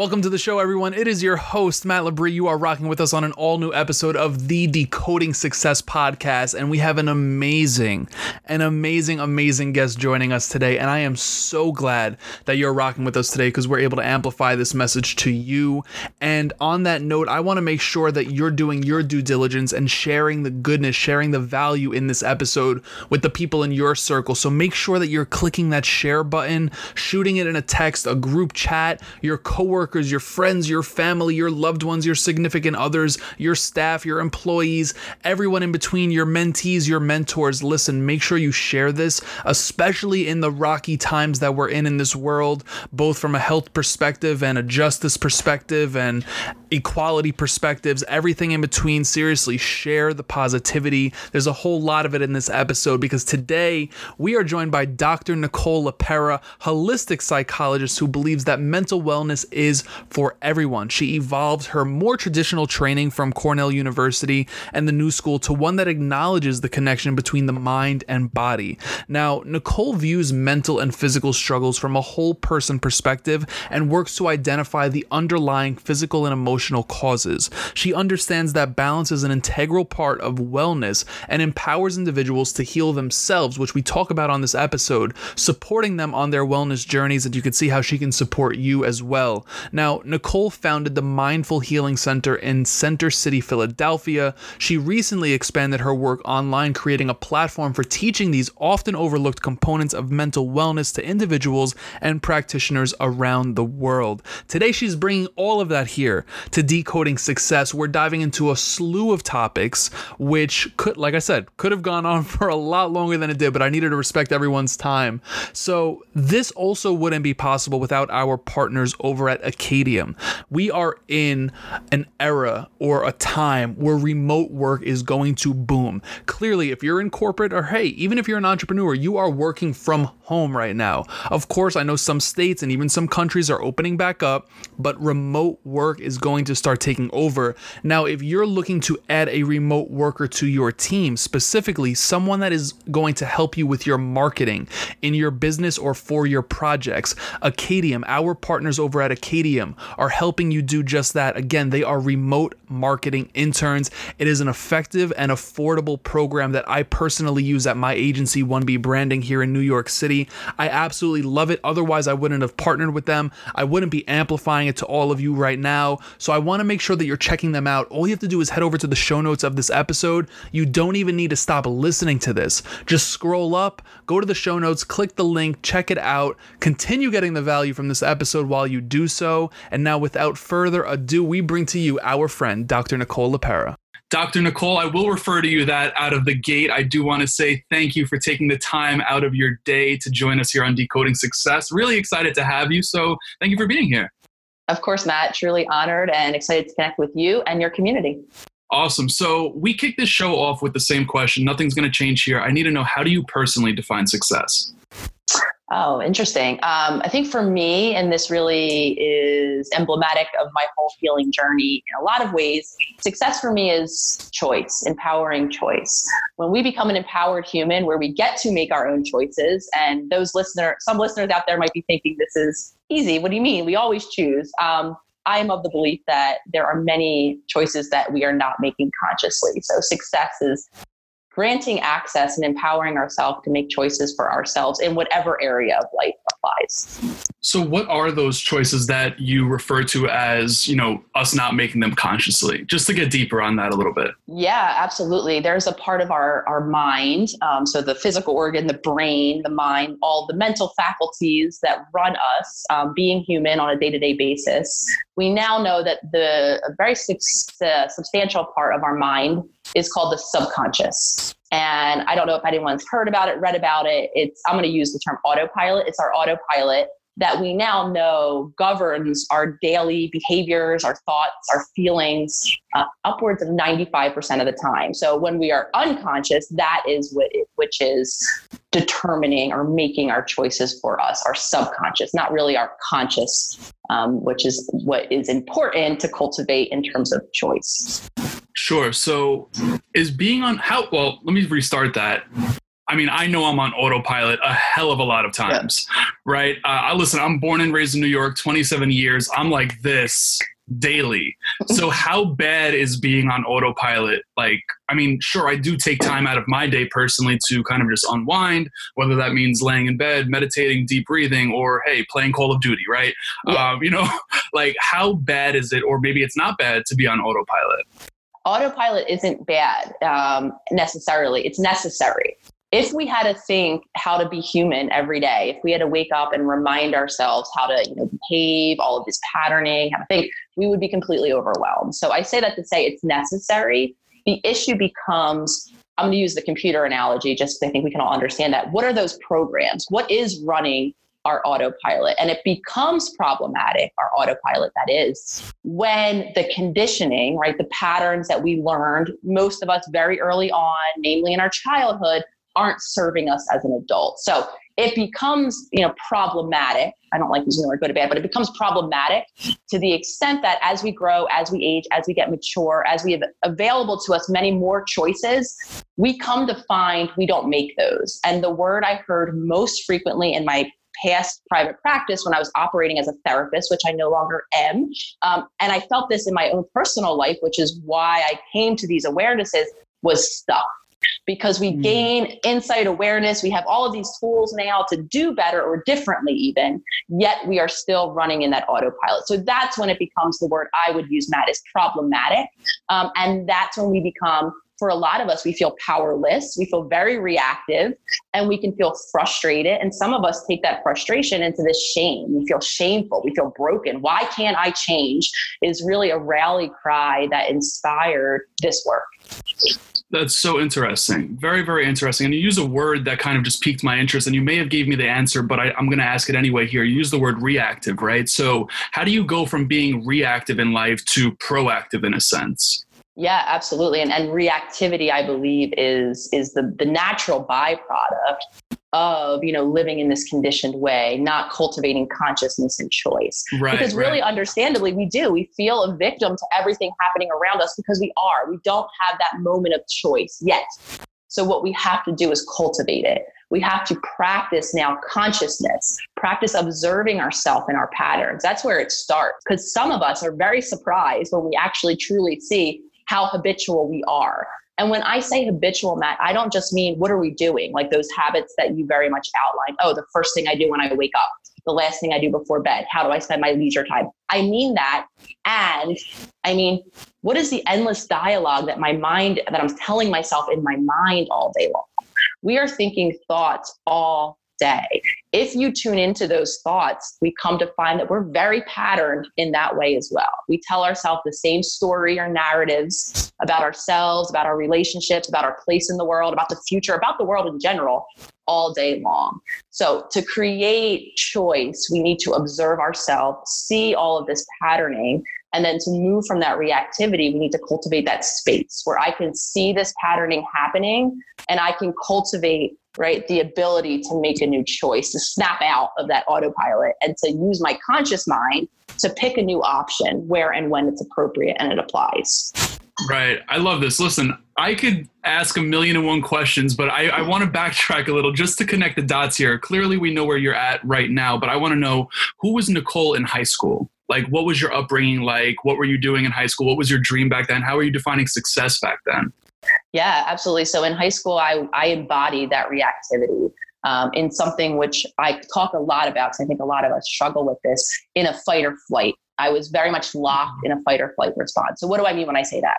Welcome to the show, everyone. It is your host, Matt Labrie. You are rocking with us on an all new episode of the Decoding Success podcast. And we have an amazing, an amazing, amazing guest joining us today. And I am so glad that you're rocking with us today because we're able to amplify this message to you. And on that note, I want to make sure that you're doing your due diligence and sharing the goodness, sharing the value in this episode with the people in your circle. So make sure that you're clicking that share button, shooting it in a text, a group chat, your coworker coworkers, your friends, your family, your loved ones, your significant others, your staff, your employees, everyone in between, your mentees, your mentors. Listen, make sure you share this, especially in the rocky times that we're in in this world, both from a health perspective and a justice perspective and equality perspectives, everything in between. Seriously, share the positivity. There's a whole lot of it in this episode because today we are joined by Dr. Nicole LePera, holistic psychologist who believes that mental wellness is for everyone. She evolved her more traditional training from Cornell University and the New School to one that acknowledges the connection between the mind and body. Now, Nicole views mental and physical struggles from a whole person perspective and works to identify the underlying physical and emotional causes. She understands that balance is an integral part of wellness and empowers individuals to heal themselves, which we talk about on this episode, supporting them on their wellness journeys. And you can see how she can support you as well. Now, Nicole founded the Mindful Healing Center in Center City, Philadelphia. She recently expanded her work online, creating a platform for teaching these often overlooked components of mental wellness to individuals and practitioners around the world. Today, she's bringing all of that here to Decoding Success. We're diving into a slew of topics, which could, like I said, could have gone on for a lot longer than it did, but I needed to respect everyone's time. So, this also wouldn't be possible without our partners over at Acadium. We are in an era or a time where remote work is going to boom. Clearly, if you're in corporate or hey, even if you're an entrepreneur, you are working from home right now. Of course, I know some states and even some countries are opening back up, but remote work is going to start taking over. Now, if you're looking to add a remote worker to your team, specifically someone that is going to help you with your marketing in your business or for your projects, Acadium, our partners over at Acadium are helping you do just that. Again, they are remote marketing interns. It is an effective and affordable program that I personally use at my agency, 1B Branding, here in New York City. I absolutely love it. Otherwise, I wouldn't have partnered with them. I wouldn't be amplifying it to all of you right now. So I want to make sure that you're checking them out. All you have to do is head over to the show notes of this episode. You don't even need to stop listening to this. Just scroll up, go to the show notes, click the link, check it out, continue getting the value from this episode while you do so. And now, without further ado, we bring to you our friend, Dr. Nicole LePera. Dr. Nicole, I will refer to you that out of the gate. I do want to say thank you for taking the time out of your day to join us here on Decoding Success. Really excited to have you. So, thank you for being here. Of course, Matt. Truly honored and excited to connect with you and your community. Awesome. So, we kick this show off with the same question. Nothing's going to change here. I need to know how do you personally define success? Oh, interesting. Um, I think for me, and this really is emblematic of my whole healing journey in a lot of ways, success for me is choice, empowering choice. When we become an empowered human where we get to make our own choices, and those listener, some listeners out there might be thinking this is easy. What do you mean? We always choose. Um, I am of the belief that there are many choices that we are not making consciously. So success is granting access and empowering ourselves to make choices for ourselves in whatever area of life applies. So what are those choices that you refer to as, you know, us not making them consciously? Just to get deeper on that a little bit. Yeah, absolutely. There's a part of our, our mind, um, so the physical organ, the brain, the mind, all the mental faculties that run us um, being human on a day-to-day basis. We now know that the very uh, substantial part of our mind is called the subconscious. And I don't know if anyone's heard about it, read about it. It's I'm going to use the term autopilot. It's our autopilot that we now know governs our daily behaviors, our thoughts, our feelings, uh, upwards of 95% of the time. So when we are unconscious, that is what it, which is determining or making our choices for us, our subconscious, not really our conscious, um, which is what is important to cultivate in terms of choice. Sure. So is being on how well, let me restart that. I mean, I know I'm on autopilot a hell of a lot of times, yeah. right? Uh, I listen. I'm born and raised in New York, 27 years. I'm like this daily. So how bad is being on autopilot? Like, I mean, sure, I do take time out of my day personally to kind of just unwind, whether that means laying in bed, meditating, deep breathing, or hey, playing Call of Duty, right? Yeah. Um, you know, like how bad is it, or maybe it's not bad to be on autopilot? Autopilot isn't bad um, necessarily. It's necessary if we had to think how to be human every day, if we had to wake up and remind ourselves how to, you know, behave, all of this patterning, how to think, we would be completely overwhelmed. So I say that to say it's necessary. The issue becomes I'm going to use the computer analogy just because I think we can all understand that. What are those programs? What is running our autopilot? And it becomes problematic, our autopilot that is, when the conditioning, right, the patterns that we learned, most of us very early on, namely in our childhood, aren't serving us as an adult. So it becomes, you know, problematic. I don't like using the word good or bad, but it becomes problematic to the extent that as we grow, as we age, as we get mature, as we have available to us many more choices, we come to find we don't make those. And the word I heard most frequently in my past private practice when I was operating as a therapist, which I no longer am. Um, and I felt this in my own personal life, which is why I came to these awarenesses, was stuck because we mm. gain insight awareness. We have all of these tools now to do better or differently, even, yet we are still running in that autopilot. So that's when it becomes the word I would use, Matt, is problematic. Um, and that's when we become for a lot of us, we feel powerless, we feel very reactive, and we can feel frustrated. And some of us take that frustration into this shame. We feel shameful, we feel broken. Why can't I change? Is really a rally cry that inspired this work. That's so interesting. Very, very interesting. And you use a word that kind of just piqued my interest, and you may have gave me the answer, but I, am going to ask it anyway here. You use the word reactive, right? So how do you go from being reactive in life to proactive in a sense? Yeah, absolutely. And, and reactivity, I believe, is is the, the natural byproduct of you know living in this conditioned way not cultivating consciousness and choice. Right, because really right. understandably we do. We feel a victim to everything happening around us because we are. We don't have that moment of choice yet. So what we have to do is cultivate it. We have to practice now consciousness practice observing ourselves and our patterns. That's where it starts. Because some of us are very surprised when we actually truly see how habitual we are and when I say habitual, Matt, I don't just mean what are we doing? Like those habits that you very much outlined. Oh, the first thing I do when I wake up, the last thing I do before bed. How do I spend my leisure time? I mean that. And I mean, what is the endless dialogue that my mind, that I'm telling myself in my mind all day long? We are thinking thoughts all day. If you tune into those thoughts, we come to find that we're very patterned in that way as well. We tell ourselves the same story or narratives about ourselves, about our relationships, about our place in the world, about the future, about the world in general all day long. So, to create choice, we need to observe ourselves, see all of this patterning, and then to move from that reactivity, we need to cultivate that space where I can see this patterning happening and I can cultivate right the ability to make a new choice to snap out of that autopilot and to use my conscious mind to pick a new option where and when it's appropriate and it applies right. I love this. Listen i could ask a million and one questions but i, I want to backtrack a little just to connect the dots here. Clearly we know where you're at right now but i want to know who was nicole in high school? Like what was your upbringing like? What were you doing in high school? What was your dream back then? How were you defining success back then? Yeah, absolutely. So in high school, I, I embodied that reactivity um, in something which I talk a lot about because I think a lot of us struggle with this in a fight or flight. I was very much locked in a fight or flight response. So, what do I mean when I say that?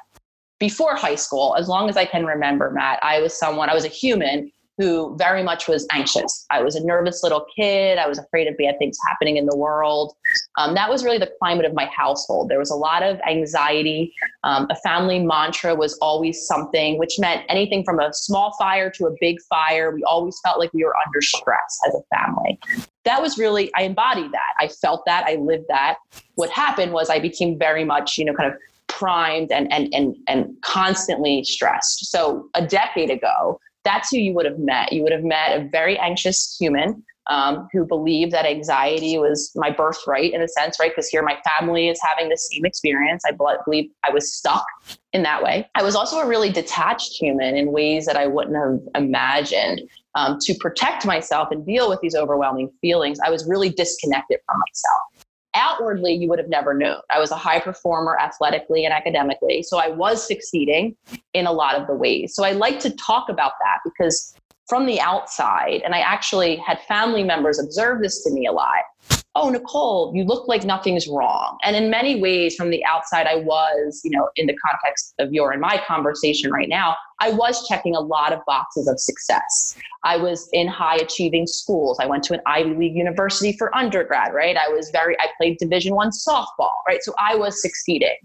Before high school, as long as I can remember, Matt, I was someone, I was a human who very much was anxious. I was a nervous little kid. I was afraid of bad things happening in the world. Um, that was really the climate of my household. There was a lot of anxiety. Um, a family mantra was always something, which meant anything from a small fire to a big fire. We always felt like we were under stress as a family. That was really, I embodied that. I felt that. I lived that. What happened was I became very much, you know, kind of primed and and and and constantly stressed. So a decade ago, that's who you would have met. You would have met a very anxious human um, who believed that anxiety was my birthright in a sense, right? Because here my family is having the same experience. I believe I was stuck in that way. I was also a really detached human in ways that I wouldn't have imagined. Um, to protect myself and deal with these overwhelming feelings, I was really disconnected from myself outwardly you would have never known. I was a high performer athletically and academically. So I was succeeding in a lot of the ways. So I like to talk about that because from the outside, and I actually had family members observe this to me a lot. Oh, Nicole, you look like nothing's wrong. And in many ways, from the outside, I was, you know, in the context of your and my conversation right now, I was checking a lot of boxes of success. I was in high achieving schools. I went to an Ivy League university for undergrad, right? I was very, I played Division One softball, right? So I was succeeding.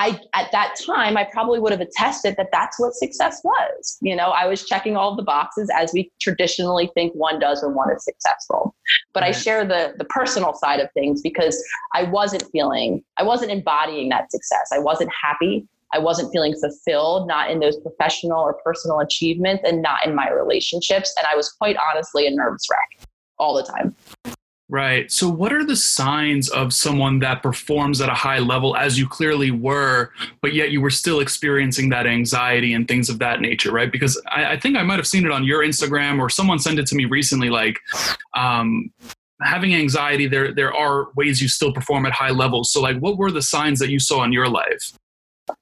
I at that time I probably would have attested that that's what success was. You know, I was checking all the boxes as we traditionally think one does when one is successful. But right. I share the the personal side of things because I wasn't feeling I wasn't embodying that success. I wasn't happy. I wasn't feeling fulfilled, not in those professional or personal achievements and not in my relationships and I was quite honestly a nervous wreck all the time. Right. So, what are the signs of someone that performs at a high level as you clearly were, but yet you were still experiencing that anxiety and things of that nature, right? Because I, I think I might have seen it on your Instagram or someone sent it to me recently, like, um, having anxiety there there are ways you still perform at high levels so like what were the signs that you saw in your life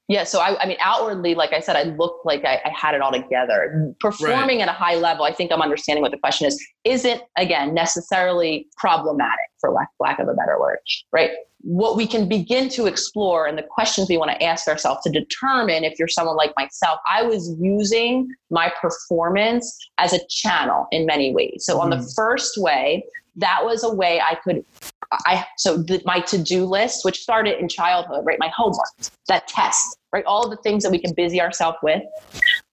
yeah, so I, I, mean, outwardly, like I said, I looked like I, I had it all together. Performing right. at a high level, I think I'm understanding what the question is, isn't, again, necessarily problematic, for lack, lack of a better word, right? What we can begin to explore and the questions we want to ask ourselves to determine if you're someone like myself, I was using my performance as a channel in many ways. So, mm-hmm. on the mm-hmm. first way, that was a way I could I so the, my to-do list, which started in childhood, right? My homework, that test, right? All the things that we can busy ourselves with.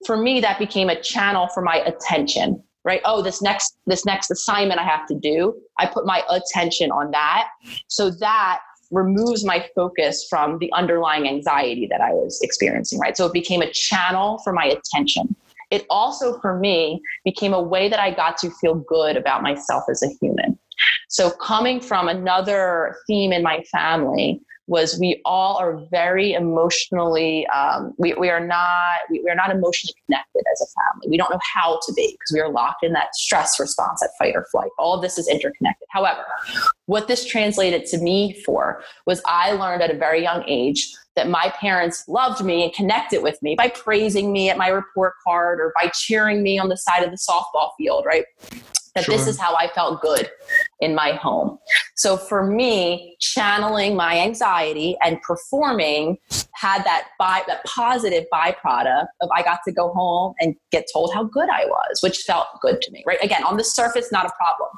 For me, that became a channel for my attention, right? Oh, this next this next assignment I have to do. I put my attention on that, so that removes my focus from the underlying anxiety that I was experiencing, right? So it became a channel for my attention. It also, for me, became a way that I got to feel good about myself as a human so, coming from another theme in my family was we all are very emotionally um, we, we are not we, we, are not emotionally connected as a family. We don't know how to be because we are locked in that stress response that fight or flight. All of this is interconnected. However what this translated to me for was i learned at a very young age that my parents loved me and connected with me by praising me at my report card or by cheering me on the side of the softball field right? That sure. this is how I felt good in my home. So for me, channeling my anxiety and performing had that by that positive byproduct of I got to go home and get told how good I was, which felt good to me. Right? Again, on the surface, not a problem.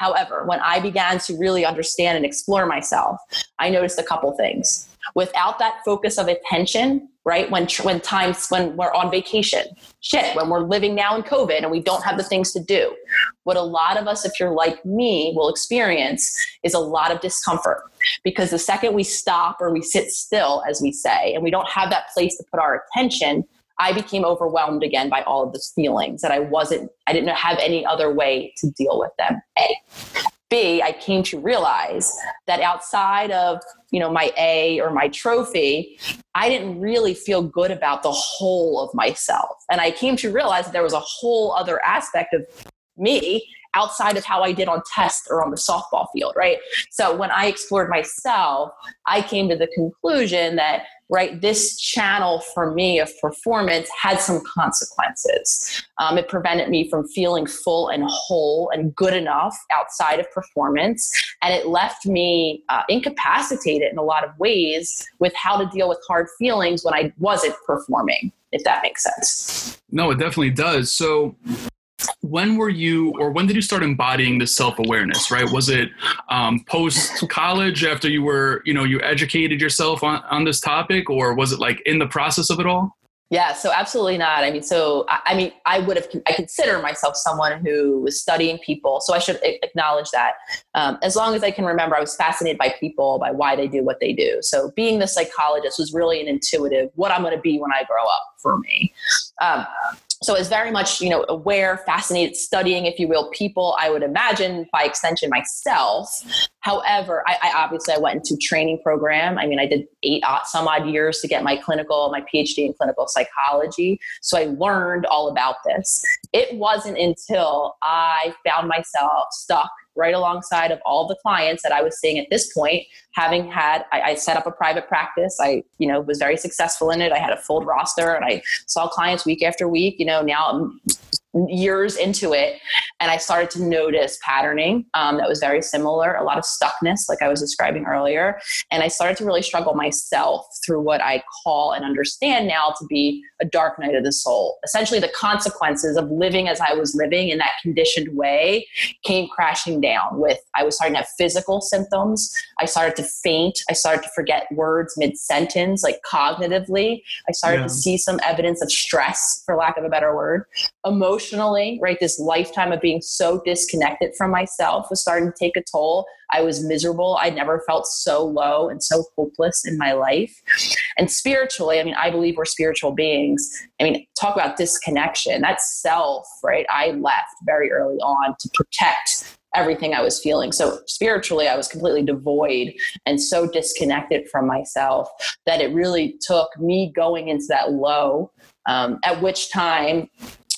However, when I began to really understand and explore myself, I noticed a couple things. Without that focus of attention, right? When when times when we're on vacation, shit, when we're living now in COVID and we don't have the things to do. What a lot of us, if you're like me, will experience is a lot of discomfort because the second we stop or we sit still, as we say, and we don't have that place to put our attention, I became overwhelmed again by all of those feelings that I wasn't, I didn't have any other way to deal with them. A. B, I came to realize that outside of, you know, my A or my trophy, I didn't really feel good about the whole of myself. And I came to realize that there was a whole other aspect of me outside of how I did on test or on the softball field, right? So when I explored myself, I came to the conclusion that right this channel for me of performance had some consequences. Um, it prevented me from feeling full and whole and good enough outside of performance and it left me uh, incapacitated in a lot of ways with how to deal with hard feelings when i wasn't performing if that makes sense. No it definitely does. So when were you or when did you start embodying this self-awareness right was it um, post college after you were you know you educated yourself on, on this topic or was it like in the process of it all yeah, so absolutely not. I mean, so I mean, I would have, I consider myself someone who was studying people. So I should acknowledge that. Um, as long as I can remember, I was fascinated by people, by why they do what they do. So being the psychologist was really an intuitive, what I'm going to be when I grow up for me. Um, so is very much you know aware fascinated studying if you will people i would imagine by extension myself. However I, I, obviously i went into training program. I mean i did eight some odd years to get my clinical my phd in clinical psychology. So i learned all about this. It wasn't until i found myself stuck right alongside of all the clients that I was seeing at this point, having had, I, I, set up a private practice. I, you know, was very successful in it. I had a full roster and I saw clients week after week, you know, now years into it and i started to notice patterning um, that was very similar a lot of stuckness like i was describing earlier and i started to really struggle myself through what i call and understand now to be a dark night of the soul. Essentially the consequences of living as i was living in that conditioned way came crashing down with i was starting to have physical symptoms. I started to faint. I started to forget words mid-sentence like cognitively. I started yeah. to see some evidence of stress for lack of a better word emotionally, right? This lifetime of being so disconnected from myself was starting to take a toll. I was miserable. I never felt so low and so hopeless in my life. And spiritually, I mean, I believe we're spiritual beings. I mean, talk about disconnection. That's self, right? I left very early on to protect everything I was feeling. So spiritually, I was completely devoid and so disconnected from myself that it really took me going into that low. Um, at which time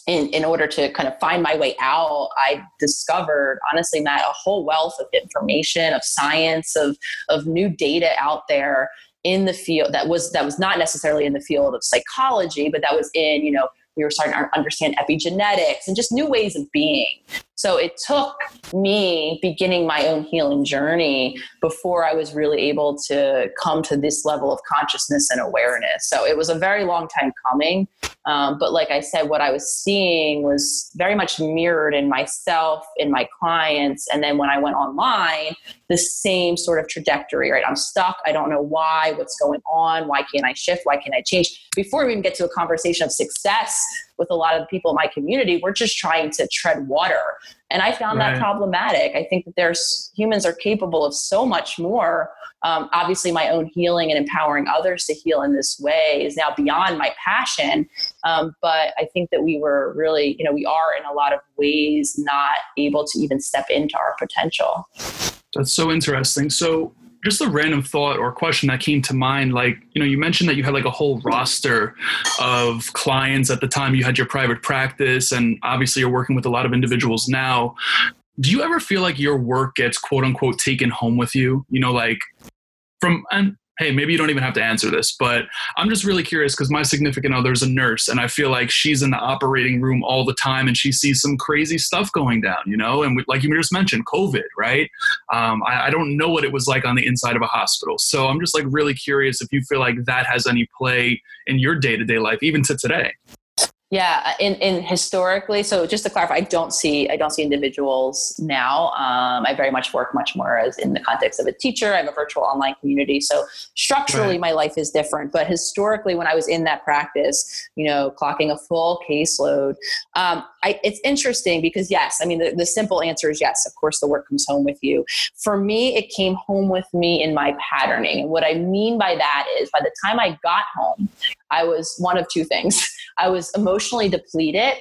in, in order to kind of find my way out, I discovered, honestly, Matt, a whole wealth of information, of science, of, of new data out there in the field that was that was not necessarily in the field of psychology, but that was in, you know, we were starting to understand epigenetics and just new ways of being. So it took me beginning my own healing journey before I was really able to come to this level of consciousness and awareness. So it was a very long time coming. Um, but like I said, what I was seeing was very much mirrored in myself, in my clients. And then when I went online, the same sort of trajectory, right? I'm stuck. I don't know why, what's going on. Why can't I shift? Why can't I change? Before we even get to a conversation of success with a lot of the people in my community, we're just trying to tread water. And I found right. that problematic. I think that there's humans are capable of so much more um, obviously my own healing and empowering others to heal in this way is now beyond my passion um, but i think that we were really you know we are in a lot of ways not able to even step into our potential that's so interesting so just a random thought or question that came to mind like you know you mentioned that you had like a whole roster of clients at the time you had your private practice and obviously you're working with a lot of individuals now. Do you ever feel like your work gets quote unquote taken home with you? You know like from and hey maybe you don't even have to answer this but i'm just really curious because my significant other is a nurse and i feel like she's in the operating room all the time and she sees some crazy stuff going down you know? And we, like you just mentioned covid right? Um, I, I don't know what it was like on the inside of a hospital. So i'm just like really curious if you feel like that has any play in your day-to-day life even to today yeah, in, in historically, so just to clarify, I don't see I don't see individuals now. Um, I very much work much more as in the context of a teacher. I have a virtual online community, so structurally right. my life is different. But historically, when I was in that practice, you know, clocking a full caseload, um, I, it's interesting because yes, I mean the, the simple answer is yes. Of course, the work comes home with you. For me, it came home with me in my patterning, and what I mean by that is by the time I got home, I was one of two things. I was emotionally depleted.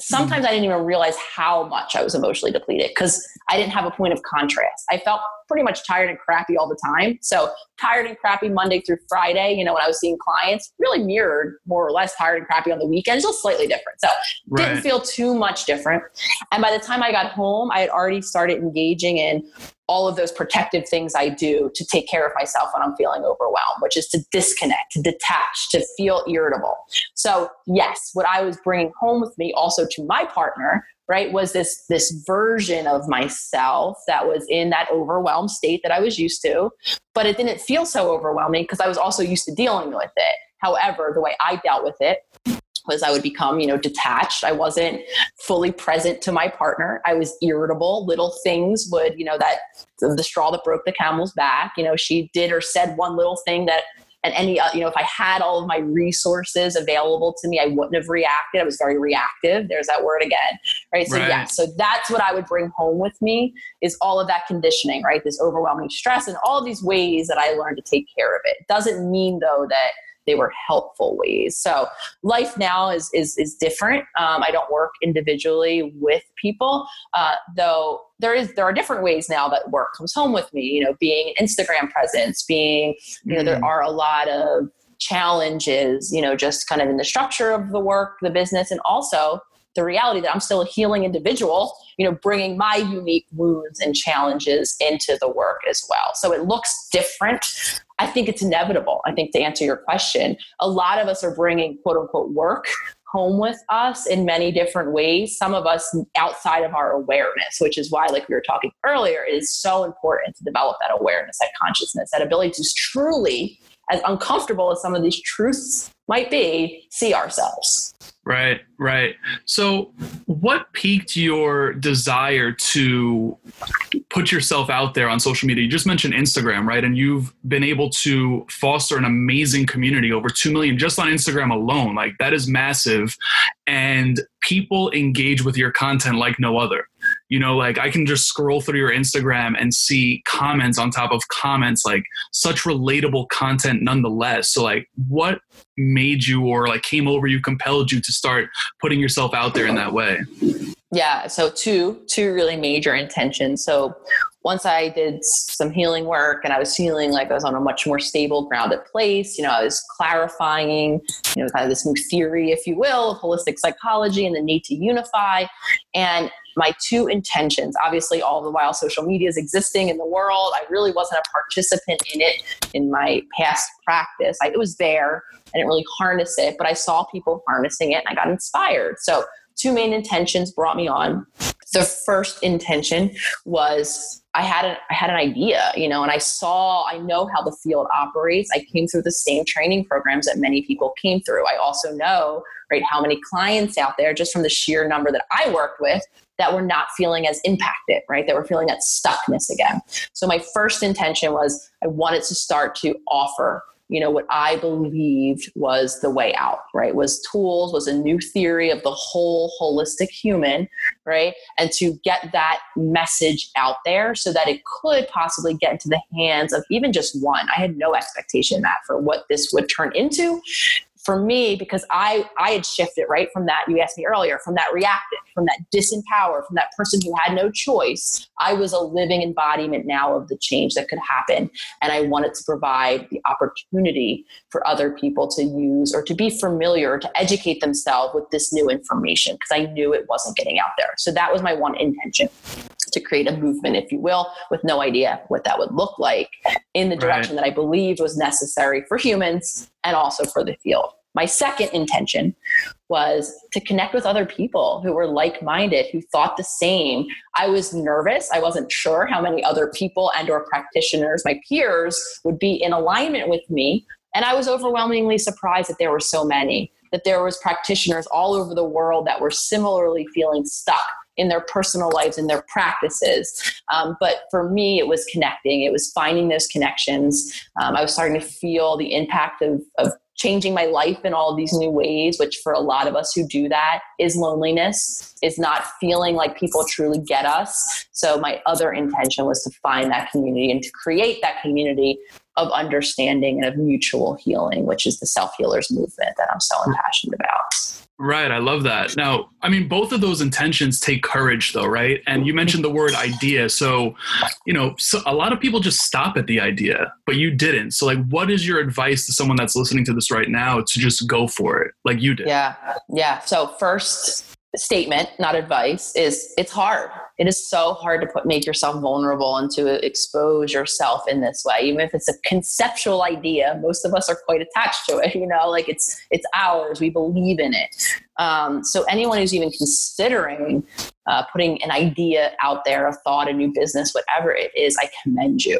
Sometimes I didn't even realize how much I was emotionally depleted because I didn't have a point of contrast. I felt pretty much tired and crappy all the time. So, tired and crappy Monday through Friday, you know, when I was seeing clients, really mirrored more or less tired and crappy on the weekends, just slightly different. So, right. didn't feel too much different. And by the time I got home, I had already started engaging in all of those protective things I do to take care of myself when I'm feeling overwhelmed, which is to disconnect, to detach, to feel irritable. So, yes, what I was bringing home with me also to my partner, right, was this this version of myself that was in that overwhelmed state that I was used to, but it didn't feel so overwhelming because I was also used to dealing with it. However, the way I dealt with it was I would become, you know, detached. I wasn't fully present to my partner. I was irritable. Little things would, you know, that the straw that broke the camel's back. You know, she did or said one little thing that and any uh, you know if i had all of my resources available to me i wouldn't have reacted i was very reactive there's that word again right so right. yeah so that's what i would bring home with me is all of that conditioning right this overwhelming stress and all of these ways that i learned to take care of it doesn't mean though that they were helpful ways. So life now is is is different. Um, I don't work individually with people, uh, though. There is there are different ways now that work comes home with me. You know, being an Instagram presence, being you know, mm. there are a lot of challenges. You know, just kind of in the structure of the work, the business, and also the reality that I'm still a healing individual, you know, bringing my unique wounds and challenges into the work as well. So it looks different. I think it's inevitable. I think to answer your question, a lot of us are bringing quote unquote work home with us in many different ways. Some of us outside of our awareness, which is why, like we were talking earlier, it is so important to develop that awareness, that consciousness, that ability to truly, as uncomfortable as some of these truths might be, see ourselves. Right, right. So, what piqued your desire to put yourself out there on social media? You just mentioned Instagram, right? And you've been able to foster an amazing community over 2 million just on Instagram alone. Like, that is massive. And people engage with your content like no other. You know, like I can just scroll through your Instagram and see comments on top of comments, like such relatable content nonetheless. So, like, what made you or like came over you, compelled you to start putting yourself out there in that way? Yeah. So, two, two really major intentions. So, once I did some healing work and I was feeling like I was on a much more stable, grounded place, you know, I was clarifying, you know, kind of this new theory, if you will, of holistic psychology and the need to unify. And my two intentions, obviously, all the while social media is existing in the world, I really wasn't a participant in it in my past practice. I, it was there. I didn't really harness it, but I saw people harnessing it and I got inspired. So, two main intentions brought me on. The first intention was I had an I had an idea, you know, and I saw I know how the field operates. I came through the same training programs that many people came through. I also know right how many clients out there just from the sheer number that I worked with that we're not feeling as impacted, right? That we're feeling that stuckness again. So my first intention was I wanted to start to offer you know what i believed was the way out right was tools was a new theory of the whole holistic human right and to get that message out there so that it could possibly get into the hands of even just one i had no expectation that for what this would turn into for me because i i had shifted right from that you asked me earlier from that reactive from that disempowered from that person who had no choice i was a living embodiment now of the change that could happen and i wanted to provide the opportunity for other people to use or to be familiar to educate themselves with this new information because i knew it wasn't getting out there so that was my one intention to create a movement, if you will, with no idea what that would look like in the direction right. that I believed was necessary for humans and also for the field. My second intention was to connect with other people who were like minded, who thought the same. I was nervous. I wasn't sure how many other people and or practitioners, my peers, would be in alignment with me. And I was overwhelmingly surprised that there were so many, that there was practitioners all over the world that were similarly feeling stuck in their personal lives and their practices. Um, but for me, it was connecting. It was finding those connections. Um, I was starting to feel the impact of, of changing my life in all these new ways, which for a lot of us who do that is loneliness, is not feeling like people truly get us. So my other intention was to find that community and to create that community of understanding and of mutual healing, which is the self healers movement that I'm so hmm. impassioned about. Right. I love that. Now, I mean, both of those intentions take courage, though, right? And you mentioned the word idea. So, you know, so a lot of people just stop at the idea, but you didn't. So, like, what is your advice to someone that's listening to this right now to just go for it like you did? Yeah. Yeah. So, first, statement, not advice, is it's hard. It is so hard to put make yourself vulnerable and to expose yourself in this way. Even if it's a conceptual idea, most of us are quite attached to it. You know, like it's it's ours. We believe in it. Um, so anyone who's even considering uh, putting an idea out there, a thought, a new business, whatever it is, I commend you.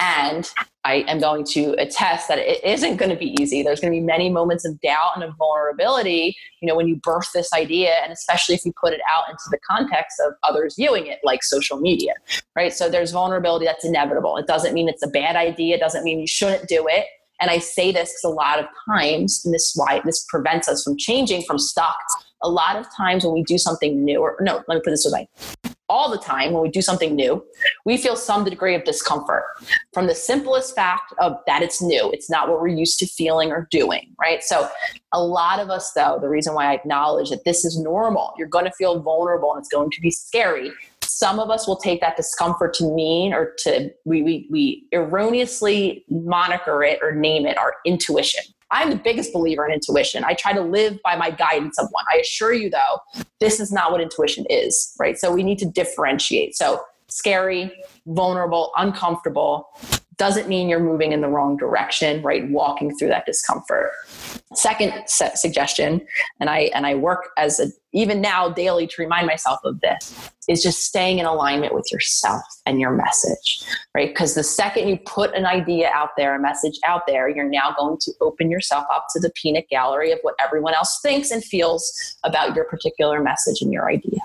And I am going to attest that it isn't going to be easy. There's going to be many moments of doubt and of vulnerability, you know, when you birth this idea, and especially if you put it out into the context of others viewing it, like social media, right? So there's vulnerability that's inevitable. It doesn't mean it's a bad idea. It doesn't mean you shouldn't do it. And I say this because a lot of times, and this why this prevents us from changing from stuck. A lot of times when we do something new, or no, let me put this way all the time when we do something new, we feel some degree of discomfort from the simplest fact of that it's new. It's not what we're used to feeling or doing, right? So, a lot of us, though, the reason why I acknowledge that this is normal, you're going to feel vulnerable and it's going to be scary. Some of us will take that discomfort to mean or to, we, we, we erroneously moniker it or name it our intuition. I'm the biggest believer in intuition. I try to live by my guidance of one. I assure you, though, this is not what intuition is, right? So we need to differentiate. So scary, vulnerable, uncomfortable doesn't mean you're moving in the wrong direction, right? Walking through that discomfort. Second suggestion, and I and I work as a even now daily to remind myself of this is just staying in alignment with yourself and your message, right? Because the second you put an idea out there, a message out there, you're now going to open yourself up to the peanut gallery of what everyone else thinks and feels about your particular message and your idea.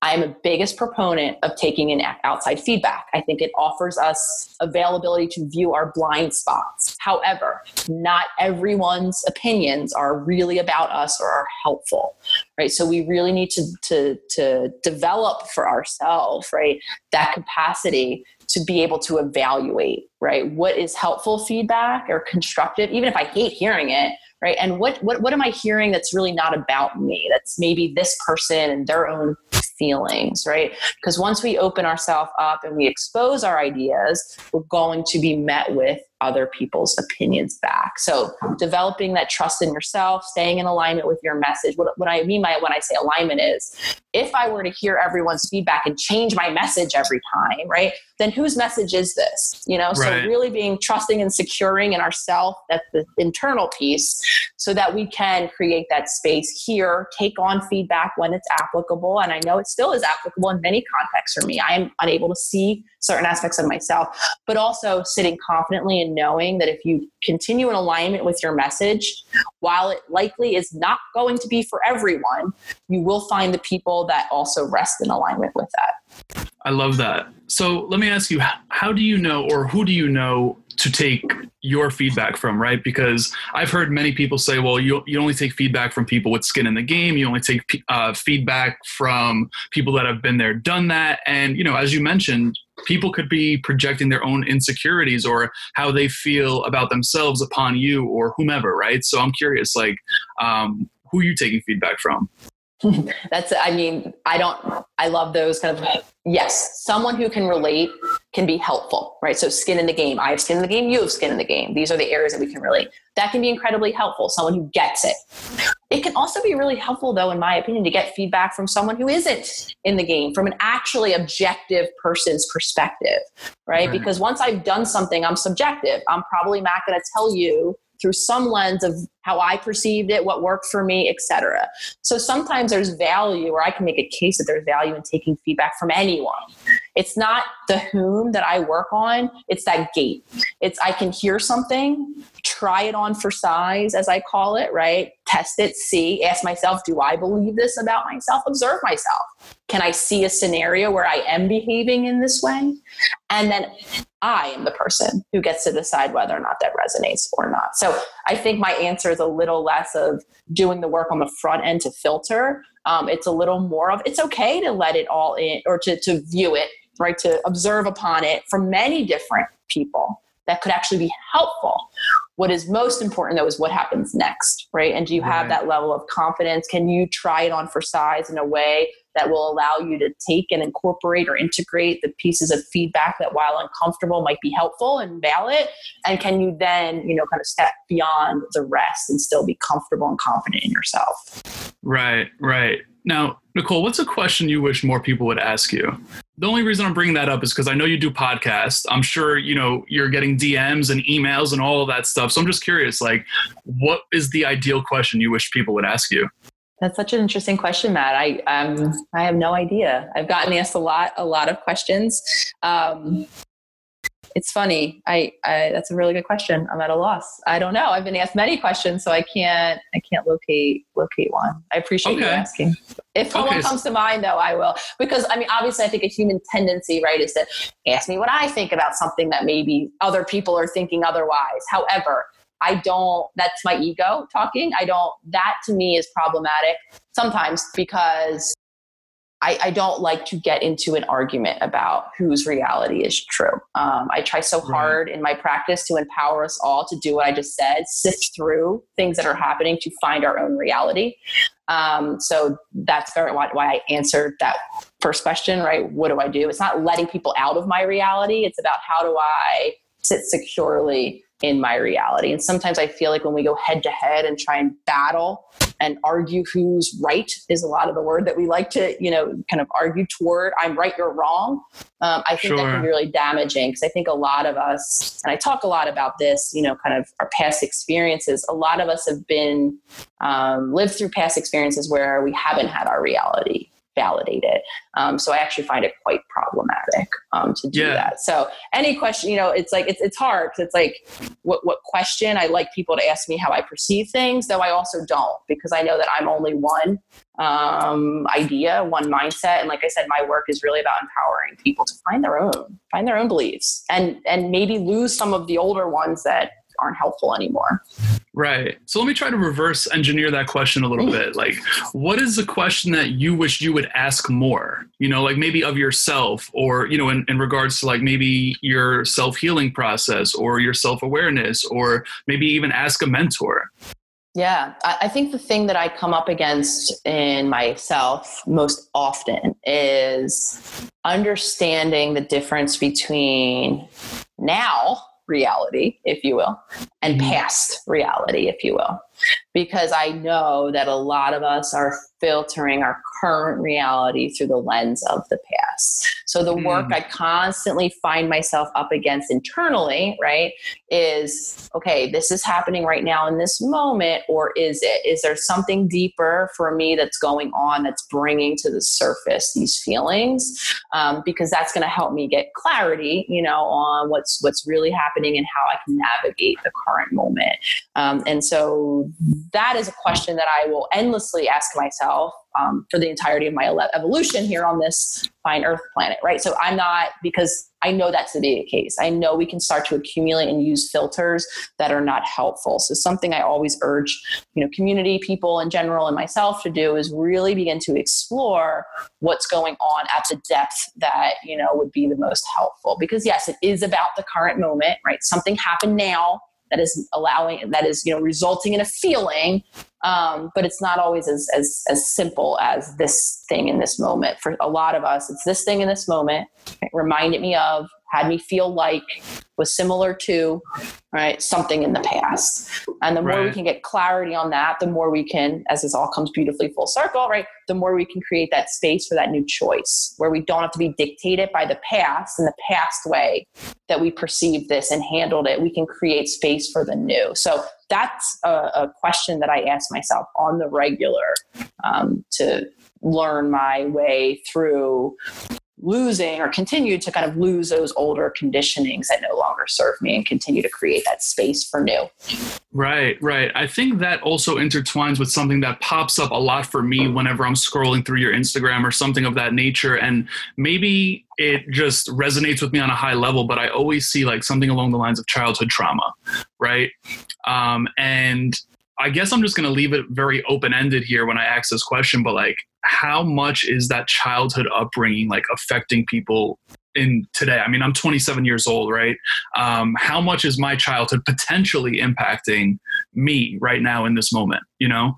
I am a biggest proponent of taking in outside feedback. I think it offers us availability to view our blind spots. However, not everyone's opinions are really about us or are helpful, right? So we really need to, to, to develop for ourselves, right, that capacity to be able to evaluate, right, what is helpful feedback or constructive, even if I hate hearing it, right? And what, what, what am I hearing that's really not about me? That's maybe this person and their own feelings, right? Because once we open ourselves up and we expose our ideas, we're going to be met with other people's opinions back. So developing that trust in yourself, staying in alignment with your message. What, what I mean by when I say alignment is if I were to hear everyone's feedback and change my message every time, right? Then whose message is this? You know, right. so really being trusting and securing in ourself, that's the internal piece, so that we can create that space here, take on feedback when it's applicable. And I know it still is applicable in many contexts for me. I am unable to see certain aspects of myself, but also sitting confidently and knowing that if you continue in alignment with your message, while it likely is not going to be for everyone, you will find the people that also rest in alignment with that. I love that. So let me ask you, how do you know or who do you know to take your feedback from, right? Because I've heard many people say, well, you, you only take feedback from people with skin in the game. You only take uh, feedback from people that have been there, done that. And, you know, as you mentioned, people could be projecting their own insecurities or how they feel about themselves upon you or whomever, right? So I'm curious, like, um, who are you taking feedback from? That's, I mean, I don't, I love those kind of, yes, someone who can relate can be helpful, right? So, skin in the game. I have skin in the game, you have skin in the game. These are the areas that we can relate. That can be incredibly helpful, someone who gets it. It can also be really helpful, though, in my opinion, to get feedback from someone who isn't in the game, from an actually objective person's perspective, right? right. Because once I've done something, I'm subjective. I'm probably not going to tell you through some lens of how I perceived it, what worked for me, etc. So sometimes there's value, or I can make a case that there's value in taking feedback from anyone. It's not the whom that I work on, it's that gate. It's I can hear something, try it on for size, as I call it, right? Test it, see, ask myself, do I believe this about myself? Observe myself. Can I see a scenario where I am behaving in this way? And then I am the person who gets to decide whether or not that resonates or not. So I think my answer is a little less of doing the work on the front end to filter. Um, it's a little more of it's okay to let it all in or to, to view it, right? To observe upon it from many different people that could actually be helpful. What is most important though is what happens next, right? And do you have right. that level of confidence? Can you try it on for size in a way that will allow you to take and incorporate or integrate the pieces of feedback that while uncomfortable might be helpful and valid. And can you then you know kind of step beyond the rest and still be comfortable and confident in yourself? Right right. Now nicole what's a question you wish more people would ask you? The only reason i'm bringing that up is because i know you do podcasts. I'm sure you know you're getting dms and emails and all of that stuff. So i'm just curious like what is the ideal question you wish people would ask you That's such an interesting question, Matt. I um, I have no idea. I've gotten asked a lot, a lot of questions. Um, it's funny. I, I, that's a really good question. I'm at a loss. I don't know. I've been asked many questions, so I can't I can't locate locate one. I appreciate okay. you asking. If okay. one comes to mind, though, I will. Because I mean, obviously, I think a human tendency, right, is to ask me what I think about something that maybe other people are thinking otherwise. However, I don't. That's my ego talking. I don't. That to me is problematic sometimes because I, I, don't like to get into an argument about whose reality is true. Um, I try so hard in my practice to empower us all to do what I just said, sift through things that are happening to find our own reality. Um, so that's very why, why I answered that first question, right? What do I do? It's not letting people out of my reality. It's about how do I sit securely in my reality. And sometimes I feel like when we go head to head and try and battle and argue who's right is a lot of the word that we like to, you know, kind of argue toward. I'm right, you're wrong. Um, I think sure. that can be really damaging because I think a lot of us, and I talk a lot about this, you know, kind of our past experiences. A lot of us have been um, lived through past experiences where we haven't had our reality validate it. Um, so I actually find it quite problematic um, to do yeah. that. So any question, you know, it's like it's it's hard because it's like what what question I like people to ask me how I perceive things, though I also don't because I know that I'm only one um, idea, one mindset, and like I said, my work is really about empowering people to find their own, find their own beliefs, and and maybe lose some of the older ones that aren't helpful anymore. Right. So let me try to reverse engineer that question a little oh. bit. Like, what is the question that you wish you would ask more? You know, like maybe of yourself, or, you know, in, in regards to like maybe your self healing process or your self awareness, or maybe even ask a mentor. Yeah, I think the thing that I come up against in myself most often is understanding the difference between now reality, if you will, and mm-hmm. past reality, if you will because I know that a lot of us are filtering our current reality through the lens of the past. So the work mm. I constantly find myself up against internally, right, is okay, this is happening right now in this moment, or is it? Is there something deeper for me that's going on that's bringing to the surface these feelings? Um, because that's going to help me get clarity, you know, on what's what's really happening and how I can navigate the current moment. Um, and so that is a question that I will endlessly ask myself um, for the entirety of my evolution here on this fine earth planet, right? So I'm not, because I know that's to be the case. I know we can start to accumulate and use filters that are not helpful. So something I always urge, you know, community people in general and myself to do is really begin to explore what's going on at the depth that, you know, would be the most helpful. Because yes, it is about the current moment, right? Something happened now that is allowing that is you know resulting in a feeling um, but it's not always as, as as simple as this thing in this moment. For a lot of us it's this thing in this moment it reminded me of had me feel like was similar to right something in the past. And the more right. we can get clarity on that the more we can as this all comes beautifully full circle right the more we can create that space for that new choice where we don't have to be dictated by the past and the past way that we perceived this and handled it. We can create space for the new. So that's a, a question that i ask myself on the regular um, to learn my way through losing or continue to kind of lose those older conditionings that no longer serve me and continue to create that space for new. Right, right. I think that also intertwines with something that pops up a lot for me whenever I'm scrolling through your Instagram or something of that nature. And maybe it just resonates with me on a high level, but I always see like something along the lines of childhood trauma, right? Um, and I guess I'm just going to leave it very open ended here when I ask this question, but like, how much is that childhood upbringing like affecting people in today? I mean, I'm 27 years old, right? Um, how much is my childhood potentially impacting me right now in this moment, you know?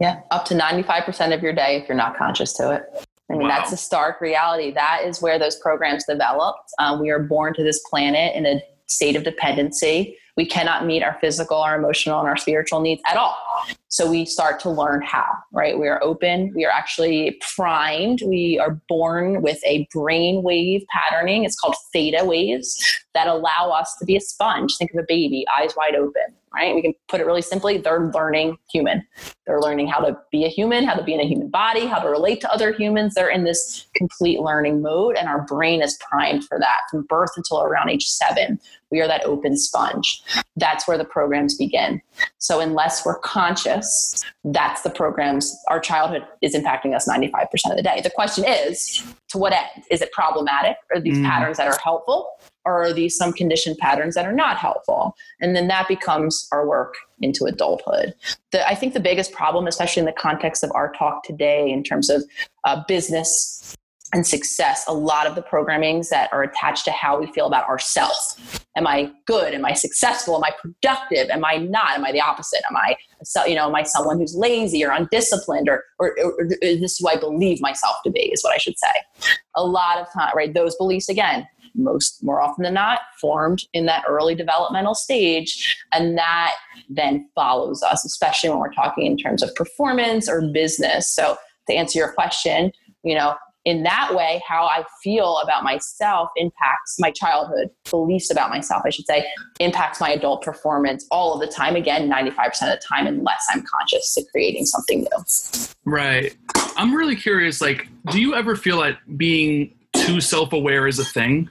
Yeah, up to 95% of your day if you're not conscious to it. I mean, wow. that's a stark reality. That is where those programs developed. Um, we are born to this planet in a state of dependency we cannot meet our physical, our emotional, and our spiritual needs at all. So we start to learn how, right? We are open. We are actually primed. We are born with a brain wave patterning. It's called theta waves that allow us to be a sponge. Think of a baby, eyes wide open, right? We can put it really simply they're learning human. They're learning how to be a human, how to be in a human body, how to relate to other humans. They're in this complete learning mode, and our brain is primed for that from birth until around age seven. We are that open sponge. That's where the programs begin. So, unless we're conscious, that's the programs. Our childhood is impacting us 95% of the day. The question is to what end? Is it problematic? Are these mm. patterns that are helpful? Or are these some conditioned patterns that are not helpful? And then that becomes our work into adulthood. The, I think the biggest problem, especially in the context of our talk today, in terms of uh, business and success, a lot of the programmings that are attached to how we feel about ourselves. Am I good? Am I successful? Am I productive? Am I not? Am I the opposite? Am I, you know, am I someone who's lazy or undisciplined or, or, or, or is this who I believe myself to be is what I should say. A lot of time, right? Those beliefs again most more often than not formed in that early developmental stage. And that then follows us especially when we're talking in terms of performance or business. So to answer your question you know in that way how i feel about myself impacts my childhood beliefs about myself i should say impacts my adult performance all of the time. Again 95% of the time unless i'm conscious to creating something new. Right. I'm really curious like do you ever feel that being too self-aware is a thing.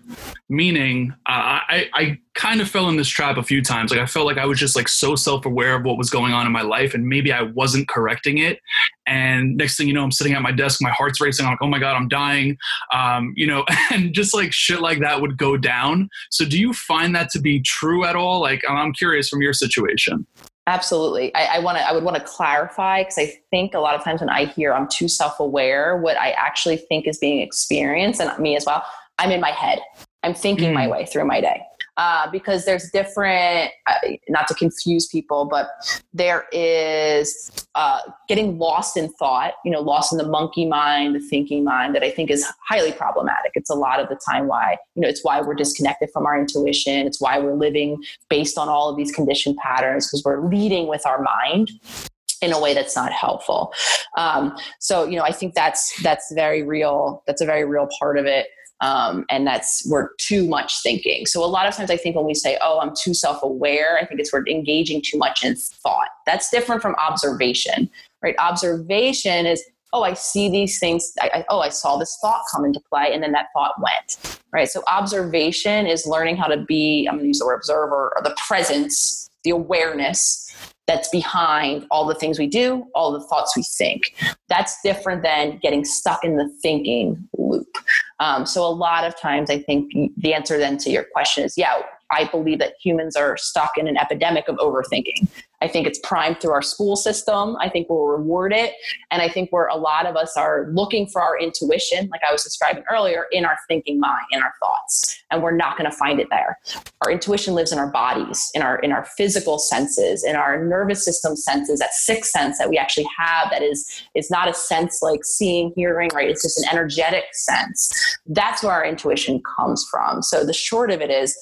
Meaning uh, I, I kind of fell in this trap a few times. Like i felt like i was just like so self-aware of what was going on in my life and maybe i wasn't correcting it. And next thing you know i'm sitting at my desk my heart's racing. I'm like oh my god i'm dying. Um, you know and just like shit like that would go down. So do you find that to be true at all? Like i'm curious from your situation Absolutely. I, I want to. I would want to clarify because I think a lot of times when I hear I'm too self-aware, what I actually think is being experienced, and me as well. I'm in my head. I'm thinking mm. my way through my day uh, because there's different, uh, not to confuse people, but there is uh, getting lost in thought, you know, lost in the monkey mind, the thinking mind that I think is highly problematic. It's a lot of the time why, you know, it's why we're disconnected from our intuition. It's why we're living based on all of these conditioned patterns because we're leading with our mind in a way that's not helpful. Um, so, you know, I think that's that's very real. That's a very real part of it. Um, and that's we're too much thinking. So a lot of times I think when we say, "Oh, I'm too self-aware," I think it's we're engaging too much in thought. That's different from observation, right? Observation is, "Oh, I see these things. I, I, oh, I saw this thought come into play, and then that thought went." Right. So observation is learning how to be. I'm going to use the word observer or the presence, the awareness that's behind all the things we do, all the thoughts we think. That's different than getting stuck in the thinking loop. Um, so, a lot of times, I think the answer then to your question is yeah, I believe that humans are stuck in an epidemic of overthinking. I think it's primed through our school system. I think we'll reward it. And I think where a lot of us are looking for our intuition, like I was describing earlier, in our thinking mind, in our thoughts. And we're not going to find it there. Our intuition lives in our bodies, in our in our physical senses, in our nervous system senses, that sixth sense that we actually have that is is not a sense like seeing, hearing, right? It's just an energetic sense. That's where our intuition comes from. So the short of it is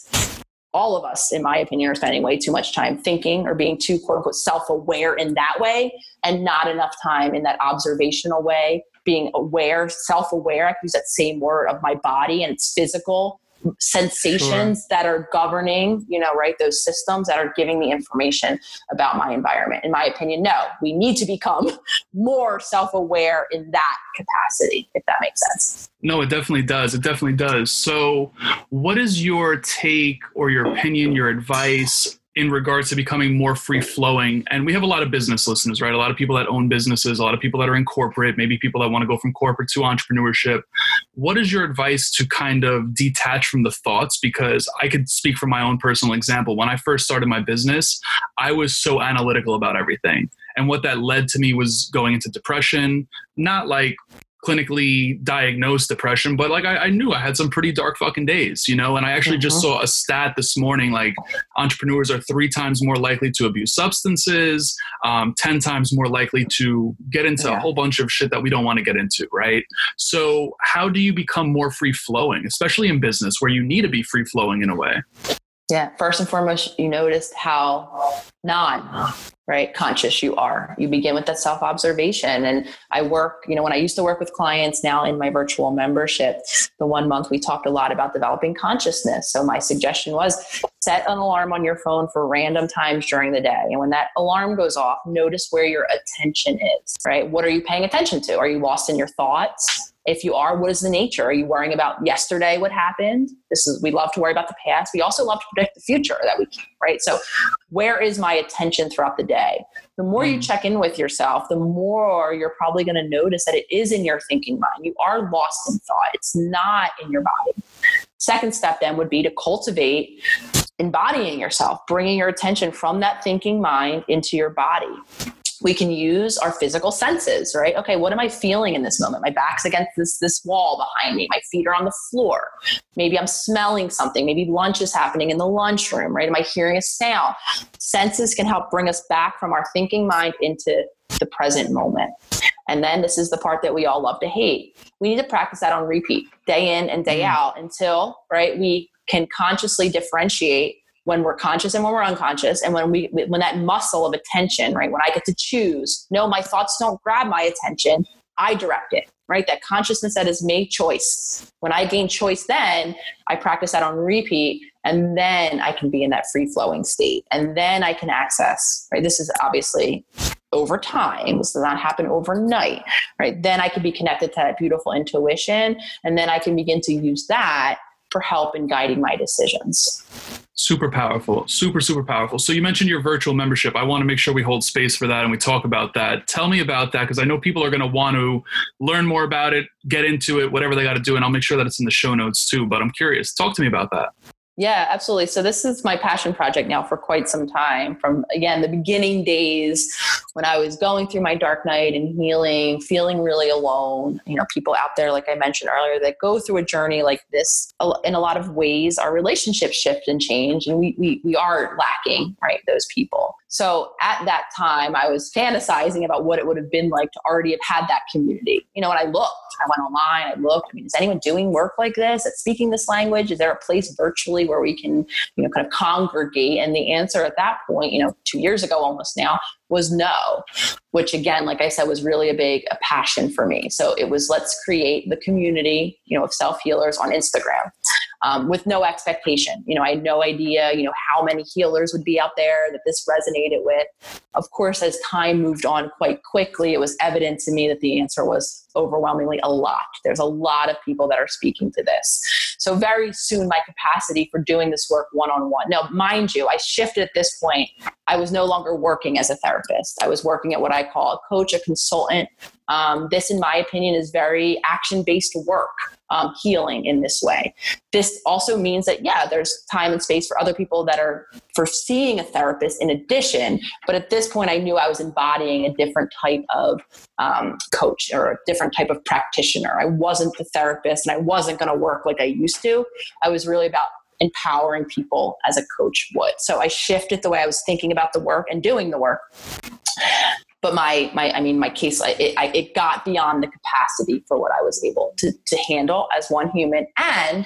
all of us, in my opinion, are spending way too much time thinking or being too quote unquote self aware in that way and not enough time in that observational way, being aware, self aware. I use that same word of my body and its physical sensations sure. that are governing, you know, right, those systems that are giving me information about my environment. In my opinion, no, we need to become more self aware in that capacity, if that makes sense. No, it definitely does. It definitely does. So, what is your take or your opinion, your advice in regards to becoming more free flowing. And we have a lot of business listeners, right? A lot of people that own businesses, a lot of people that are in corporate, maybe people that want to go from corporate to entrepreneurship. What is your advice to kind of detach from the thoughts? Because I could speak from my own personal example. When I first started my business, I was so analytical about everything. And what that led to me was going into depression, not like clinically diagnosed depression, but like I, I, knew I had some pretty dark fucking days, you know. And I actually just uh-huh. saw a stat this morning like entrepreneurs are three times more likely to abuse substances, um, 10 times more likely to get into yeah. a whole bunch of shit that we don't want to get into, right? So, how do you become more free flowing, especially in business where you need to be free flowing in a way? Yeah. First and foremost, you noticed how non right conscious you are. You begin with that self observation and i work you know when i used to work with clients now in my virtual membership the one month we talked a lot about developing consciousness. So my suggestion was set an alarm on your phone for random times during the day. And when that alarm goes off notice where your attention is right? What are you paying attention to? Are you lost in your thoughts if you are, what is the nature? Are you worrying about yesterday, what happened? This is, we love to worry about the past. We also love to predict the future that we can, right? So, where is my attention throughout the day? The more you mm. check in with yourself, the more you're probably going to notice that it is in your thinking mind. You are lost in thought, it's not in your body. Second step then would be to cultivate embodying yourself, bringing your attention from that thinking mind into your body we can use our physical senses, right? Okay, what am I feeling in this moment? My back's against this this wall behind me. My feet are on the floor. Maybe I'm smelling something. Maybe lunch is happening in the lunchroom, right? Am I hearing a sound? Senses can help bring us back from our thinking mind into the present moment. And then this is the part that we all love to hate. We need to practice that on repeat, day in and day mm. out until, right, we can consciously differentiate when we're conscious and when we're unconscious and when we when that muscle of attention right when i get to choose no my thoughts don't grab my attention i direct it right? That consciousness that is made choice. When i gain choice then i practice that on repeat and then i can be in that free flowing state and then i can access right? This is obviously over time. This does not happen overnight right? Then i can be connected to that beautiful intuition and then i can begin to use that for help in guiding my decisions. Super powerful. Super super powerful. So you mentioned your virtual membership. I want to make sure we hold space for that and we talk about that. Tell me about that because i know people are going to want to learn more about it get into it whatever they got to do and i'll make sure that it's in the show notes too but i'm curious. Talk to me about that yeah, absolutely. So this is my passion project now for quite some time. From again the beginning days when I was going through my dark night and healing, feeling really alone. You know, people out there, like I mentioned earlier, that go through a journey like this. In a lot of ways, our relationships shift and change, and we we we are lacking right those people. So at that time, I was fantasizing about what it would have been like to already have had that community. You know, and I looked, I went online, I looked. I mean, is anyone doing work like this? At speaking this language? Is there a place virtually where we can, you know, kind of congregate? And the answer at that point, you know, two years ago almost now, was no, which again, like I said, was really a big a passion for me. So it was let's create the community, you know, of self healers on Instagram um, with no expectation. You know, I had no idea, you know, how many healers would be out there that this resonated with. Of course, as time moved on quite quickly, it was evident to me that the answer was overwhelmingly a lot. There's a lot of people that are speaking to this. So very soon, my capacity for doing this work one on one. Now, mind you, I shifted at this point. I was no longer working as a therapist. I was working at what I call a coach, a consultant. Um, this, in my opinion, is very action based work um, healing in this way. This also means that, yeah, there's time and space for other people that are for seeing a therapist in addition. But at this point, I knew I was embodying a different type of um, coach or a different type of practitioner. I wasn't the therapist and I wasn't going to work like I used to. I was really about empowering people as a coach would. So I shifted the way I was thinking about the work and doing the work but my my I mean my case it, I, it got beyond the capacity for what I was able to to handle as one human, and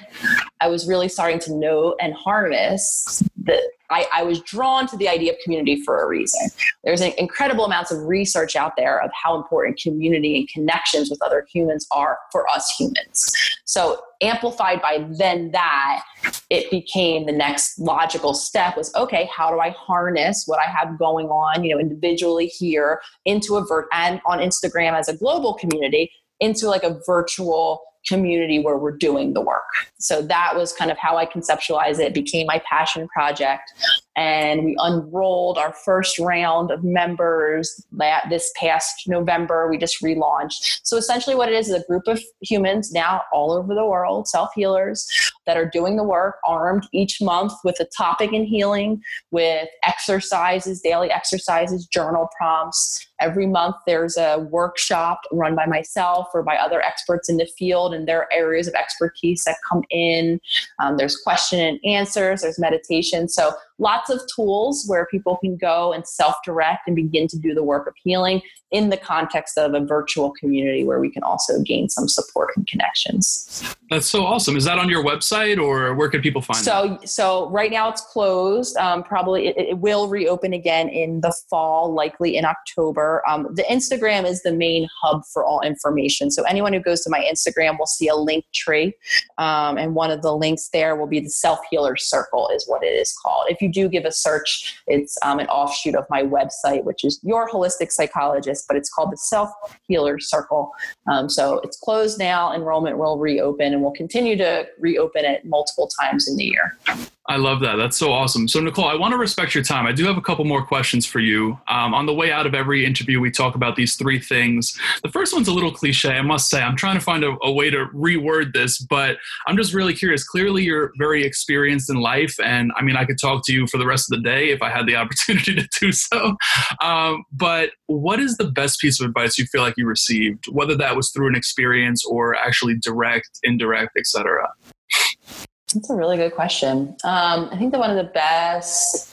I was really starting to know and harness the I, I, was drawn to the idea of community for a reason. There's an incredible amounts of research out there of how important community and connections with other humans are for us humans. So amplified by then that, it became the next logical step was okay, how do I harness what I have going on, you know, individually here into a vert and on Instagram as a global community into like a virtual community where we're doing the work. So that was kind of how I conceptualized it. it became my passion project and we unrolled our first round of members that this past November. We just relaunched. So essentially, what it is is a group of humans now all over the world, self healers that are doing the work, armed each month with a topic in healing, with exercises, daily exercises, journal prompts. Every month, there's a workshop run by myself or by other experts in the field and their areas of expertise that come in. Um, there's question and answers, there's meditation. So lots of tools where people can go and self direct and begin to do the work of healing in the context of a virtual community where we can also gain some support and connections. That's so awesome. Is that on your website? or where can people find it? so that? so right now it's closed um, probably it, it, will reopen again in the fall likely in october um, the instagram is the main hub for all information so anyone who goes to my instagram will see a Linktree um, and one of the links there will be the self healer circle is what it is called if you do give a search it's um, an offshoot of my website which is your holistic psychologist but it's called the self healer circle um, so it's closed now enrollment will reopen and we'll continue to reopen it multiple times in the year. I love that. That's so awesome. So, Nicole, I want to respect your time. I do have a couple more questions for you. Um, on the way out of every interview, we talk about these three things. The first one's a little cliche, I must say. I'm trying to find a, a way to reword this, but I'm just really curious. Clearly, you're very experienced in life, and I mean, I could talk to you for the rest of the day if I had the opportunity to do so. Um, but what is the best piece of advice you feel like you received, whether that was through an experience or actually direct, indirect, etc.? That's a really good question. Um, I think that one of the best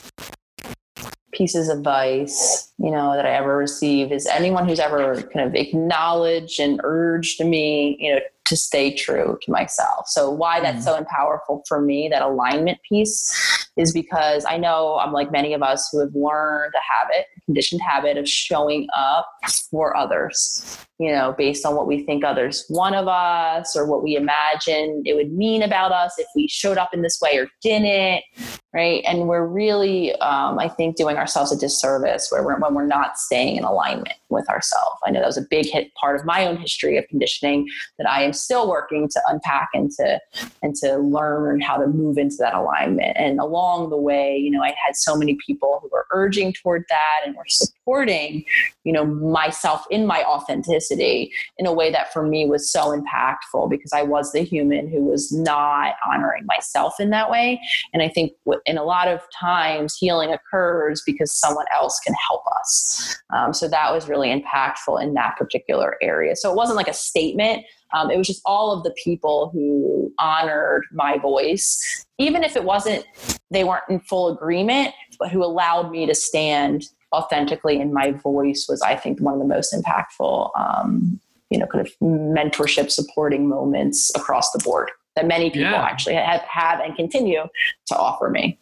pieces of advice, you know, that I ever received is anyone who's ever kind of acknowledged and urged me, you know, to stay true to myself. So why that's mm-hmm. so powerful for me, that alignment piece, is because I know I'm like many of us who have learned a habit, conditioned habit of showing up for others you know, based on what we think others want of us or what we imagine it would mean about us if we showed up in this way or didn't, right? And we're really, um, I think, doing ourselves a disservice where we're, when we're not staying in alignment with ourselves. I know that was a big hit part of my own history of conditioning that I am still working to unpack and to and to learn how to move into that alignment. And along the way, you know, I had so many people who were urging toward that and were supporting, you know, myself in my authenticity in a way that for me was so impactful because I was the human who was not honoring myself in that way. And I think in a lot of times healing occurs because someone else can help us. Um, so that was really impactful in that particular area. So it wasn't like a statement. Um, it was just all of the people who honored my voice, even if it wasn't, they weren't in full agreement, but who allowed me to stand authentically in my voice was, I think, one of the most impactful, um, you know, kind of mentorship supporting moments across the board that many people yeah. actually have, have and continue to offer me.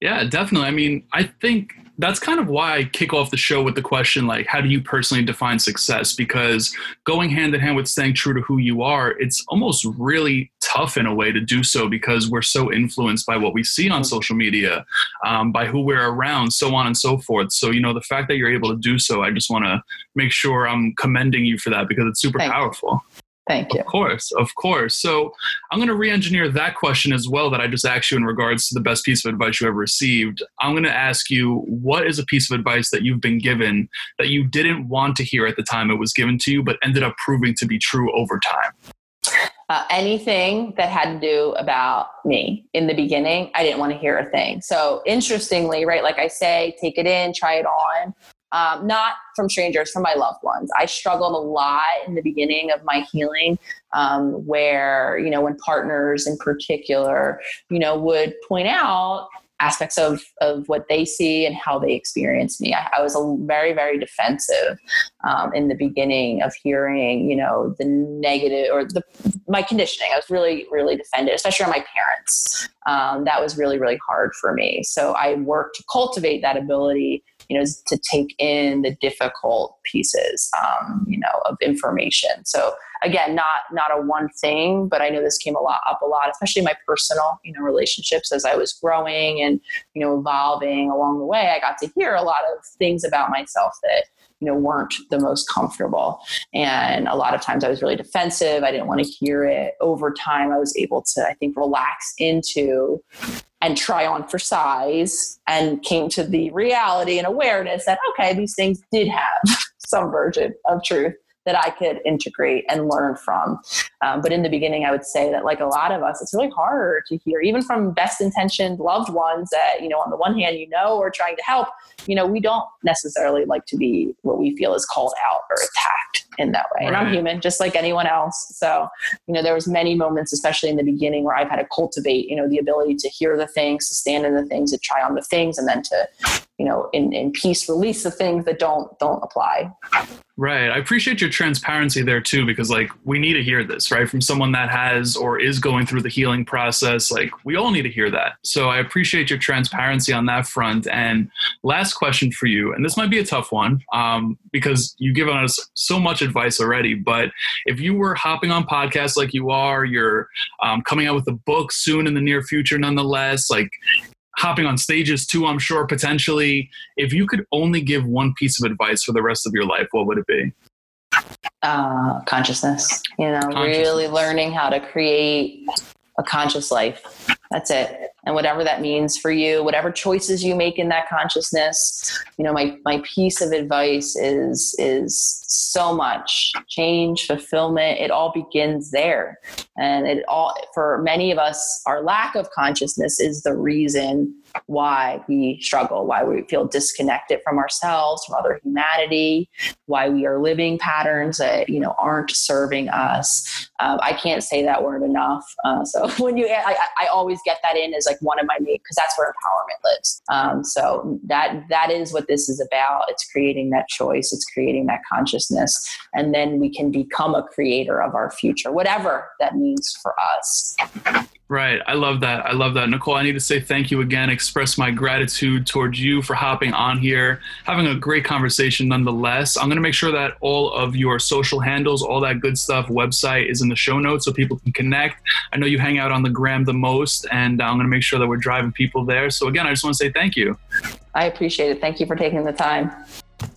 Yeah, definitely. I mean, I think that's kind of why I kick off the show with the question like, how do you personally define success? Because going hand in hand with staying true to who you are, it's almost really tough in a way to do so because we're so influenced by what we see on social media, um, by who we're around, so on and so forth. So, you know, the fact that you're able to do so, I just want to make sure I'm commending you for that because it's super Thank powerful. Thank you. Of course, of course. So I'm going to re-engineer that question as well that I just asked you in regards to the best piece of advice you ever received. I'm going to ask you what is a piece of advice that you've been given that you didn't want to hear at the time it was given to you, but ended up proving to be true over time. Uh, anything that had to do about me in the beginning, I didn't want to hear a thing. So interestingly, right, like I say, take it in, try it on um, not from strangers, from my loved ones. I struggled a lot in the beginning of my healing, um, where, you know, when partners in particular, you know, would point out aspects of, of what they see and how they experience me. I, I was a, very, very defensive um, in the beginning of hearing, you know, the negative or the my conditioning. I was really, really defended, especially on my parents. Um, that was really, really hard for me. So I worked to cultivate that ability you know, to take in the difficult pieces, um, you know, of information. So again, not not a one thing, but I know this came a lot up a lot, especially my personal, you know, relationships as I was growing and you know evolving along the way. I got to hear a lot of things about myself that you know weren't the most comfortable and a lot of times i was really defensive i didn't want to hear it over time i was able to i think relax into and try on for size and came to the reality and awareness that okay these things did have some version of truth that I could integrate and learn from. Um, but in the beginning, I would say that, like a lot of us, it's really hard to hear, even from best intentioned loved ones that, you know, on the one hand, you know, are trying to help, you know, we don't necessarily like to be what we feel is called out or attacked in that way. Right. And I'm human, just like anyone else. So, you know, there was many moments, especially in the beginning, where I've had to cultivate, you know, the ability to hear the things, to stand in the things, to try on the things, and then to, you know, in, in peace, release the things that don't don't apply. Right. I appreciate your transparency there too, because like we need to hear this, right? From someone that has or is going through the healing process. Like we all need to hear that. So I appreciate your transparency on that front. And last question for you, and this might be a tough one um, because you've given us so much advice already. But if you were hopping on podcasts like you are, you're um, coming out with a book soon in the near future, nonetheless, like hopping on stages too, I'm sure, potentially. If you could only give one piece of advice for the rest of your life, what would it be? Uh, consciousness. You know, consciousness. really learning how to create a conscious life. That's it. And whatever that means for you, whatever choices you make in that consciousness, you know, my, my piece of advice is is so much change, fulfillment. It all begins there. And it all for many of us, our lack of consciousness is the reason why we struggle, why we feel disconnected from ourselves, from other humanity, why we are living patterns that you know aren't serving us. Um, I can't say that word enough. Uh, so when you, I, I, always get that in as like one of my main because that's where empowerment lives. Um, so that that is what this is about. It's creating that choice. It's creating that consciousness, and then we can become a creator of our future, whatever that means for us. Right. I love that. I love that. Nicole, I need to say thank you again, express my gratitude towards you for hopping on here, having a great conversation nonetheless. I'm going to make sure that all of your social handles, all that good stuff, website is in the show notes so people can connect. I know you hang out on the gram the most, and I'm going to make sure that we're driving people there. So, again, I just want to say thank you. I appreciate it. Thank you for taking the time.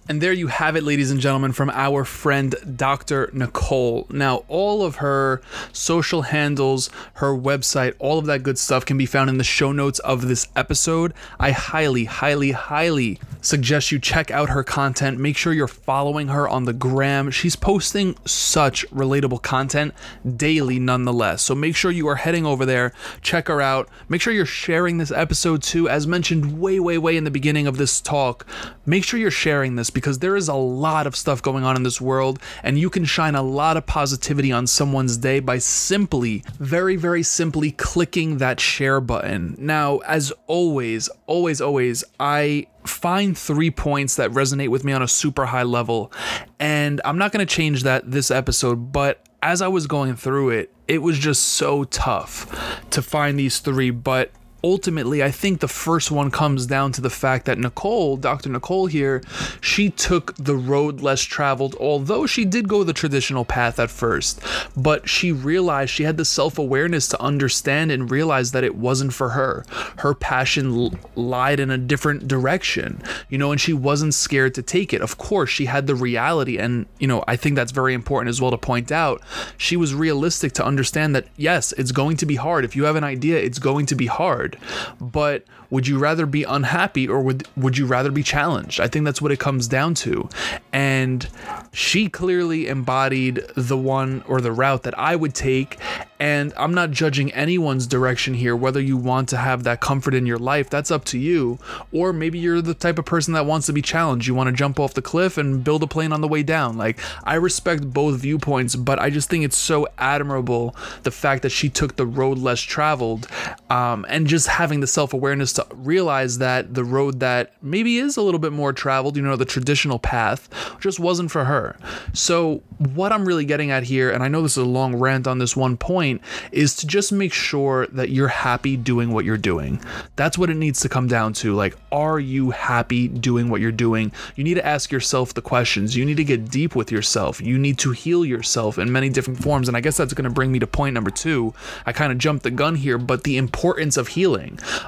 And there you have it, ladies and gentlemen, from our friend Dr. Nicole. Now, all of her social handles, her website, all of that good stuff can be found in the show notes of this episode. I highly, highly, highly suggest you check out her content. Make sure you're following her on the gram. She's posting such relatable content daily, nonetheless. So make sure you are heading over there, check her out. Make sure you're sharing this episode too. As mentioned way, way, way in the beginning of this talk, make sure you're sharing this because there is a lot of stuff going on in this world, and you can shine a lot of positivity on someone's day by simply, very, very simply clicking that share button. Now, as always, always, always, I find three points that resonate with me on a super high level. And I'm not going to change that this episode, but as I was going through it, it was just so tough to find these three. But ultimately, I think the first one comes down to the fact that Nicole, Dr. Nicole here, she took the road less traveled, although she did go the traditional path at first. But she realized she had the self awareness to understand and realize that it wasn't for her. Her passion l- lied in a different direction, you know, and she wasn't scared to take it. Of course, she had the reality, and, you know, I think that's very important as well to point out. She was realistic to understand that, yes, it's going to be hard. If you have an idea, it's going to be hard. But would you rather be unhappy or would would you rather be challenged? I think that's what it comes down to. And she clearly embodied the one or the route that I would take and I'm not judging anyone's direction here whether you want to have that comfort in your life, that's up to you. Or maybe you're the type of person that wants to be challenged. You want to jump off the cliff and build a plane on the way down. Like I respect both viewpoints, but I just think it's so admirable the fact that she took the road less traveled um, and just having the self-awareness to realize that the road that maybe is a little bit more traveled, you know, the traditional path, just wasn't for her. So, what I'm really getting at here, and I know this is a long rant on this one point, is to just make sure that you're happy doing what you're doing. That's what it needs to come down to. Like, are you happy doing what you're doing? You need to ask yourself the questions. You need to get deep with yourself. You need to heal yourself in many different forms. And I guess that's going to bring me to point number two. I kind of jumped the gun here, but the importance of healing.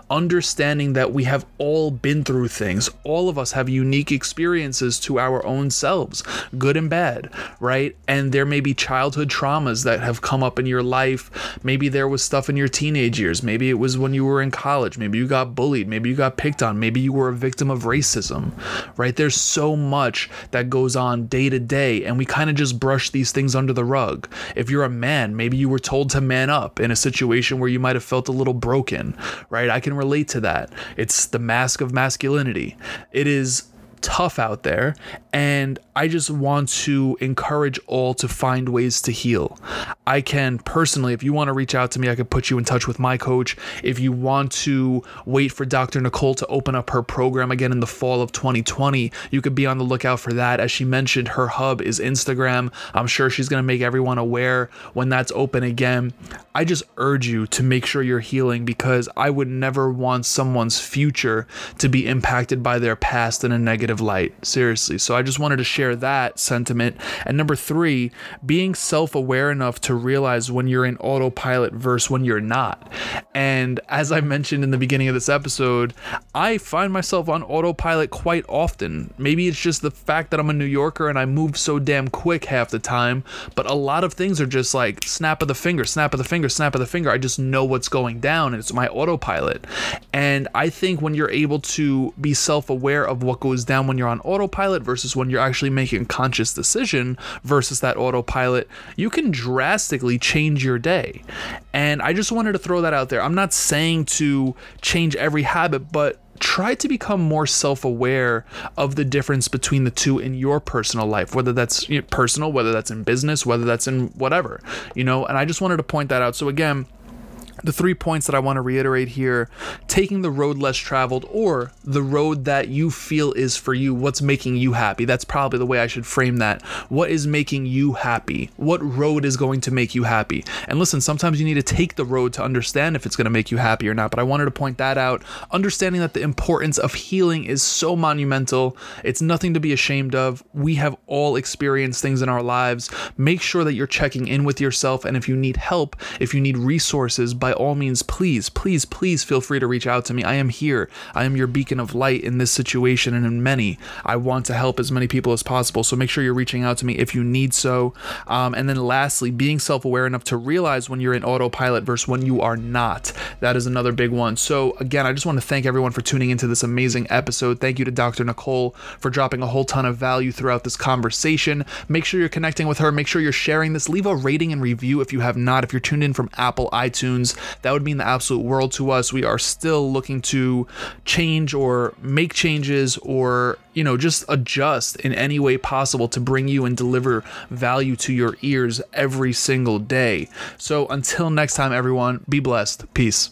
Understanding that we have all been through things. All of us have unique experiences to our own selves, good and bad, right? And there may be childhood traumas that have come up in your life. Maybe there was stuff in your teenage years. Maybe it was when you were in college. Maybe you got bullied. Maybe you got picked on. Maybe you were a victim of racism, right? There's so much that goes on day to day, and we kind of just brush these things under the rug. If you're a man, maybe you were told to man up in a situation where you might have felt a little broken, right? I can relate to that. It's the mask of masculinity. It is tough out there and I just want to encourage all to find ways to heal. I can personally, if you want to reach out to me, I could put you in touch with my coach. If you want to wait for Dr. Nicole to open up her program again in the fall of 2020, you could be on the lookout for that. As she mentioned, her hub is Instagram. I'm sure she's going to make everyone aware when that's open again. I just urge you to make sure you're healing because I would never want someone's future to be impacted by their past in a negative light. Seriously. So I just wanted to share that sentiment. And number three, being self aware enough to realize when you're in autopilot versus when you're not. And as I mentioned in the beginning of this episode, I find myself on autopilot quite often. Maybe it's just the fact that I'm a New Yorker and I move so damn quick half the time, but a lot of things are just like snap of the finger, snap of the finger, snap of the finger. I just know what's going down and it's my autopilot. And I think when you're able to be self aware of what goes down when you're on autopilot versus when you're actually making a conscious decision versus that autopilot, you can drastically change your day. And I just wanted to throw that out there. I'm not saying to change every habit, but try to become more self-aware of the difference between the two in your personal life whether that's personal whether that's in business whether that's in whatever you know and i just wanted to point that out so again the three points that I want to reiterate here taking the road less traveled or the road that you feel is for you, what's making you happy. That's probably the way I should frame that. What is making you happy? What road is going to make you happy? And listen, sometimes you need to take the road to understand if it's going to make you happy or not, but I wanted to point that out. Understanding that the importance of healing is so monumental, it's nothing to be ashamed of. We have all experienced things in our lives. Make sure that you're checking in with yourself, and if you need help, if you need resources, by all means, please, please, please feel free to reach out to me. I am here. I am your beacon of light in this situation and in many. I want to help as many people as possible. So make sure you're reaching out to me if you need so. Um, and then lastly, being self aware enough to realize when you're in autopilot versus when you are not. That is another big one. So again, I just want to thank everyone for tuning into this amazing episode. Thank you to Dr. Nicole for dropping a whole ton of value throughout this conversation. Make sure you're connecting with her. Make sure you're sharing this. Leave a rating and review if you have not. If you're tuned in from Apple, iTunes, that would mean the absolute world to us. We are still looking to change or make changes or, you know, just adjust in any way possible to bring you and deliver value to your ears every single day. So until next time, everyone, be blessed. Peace.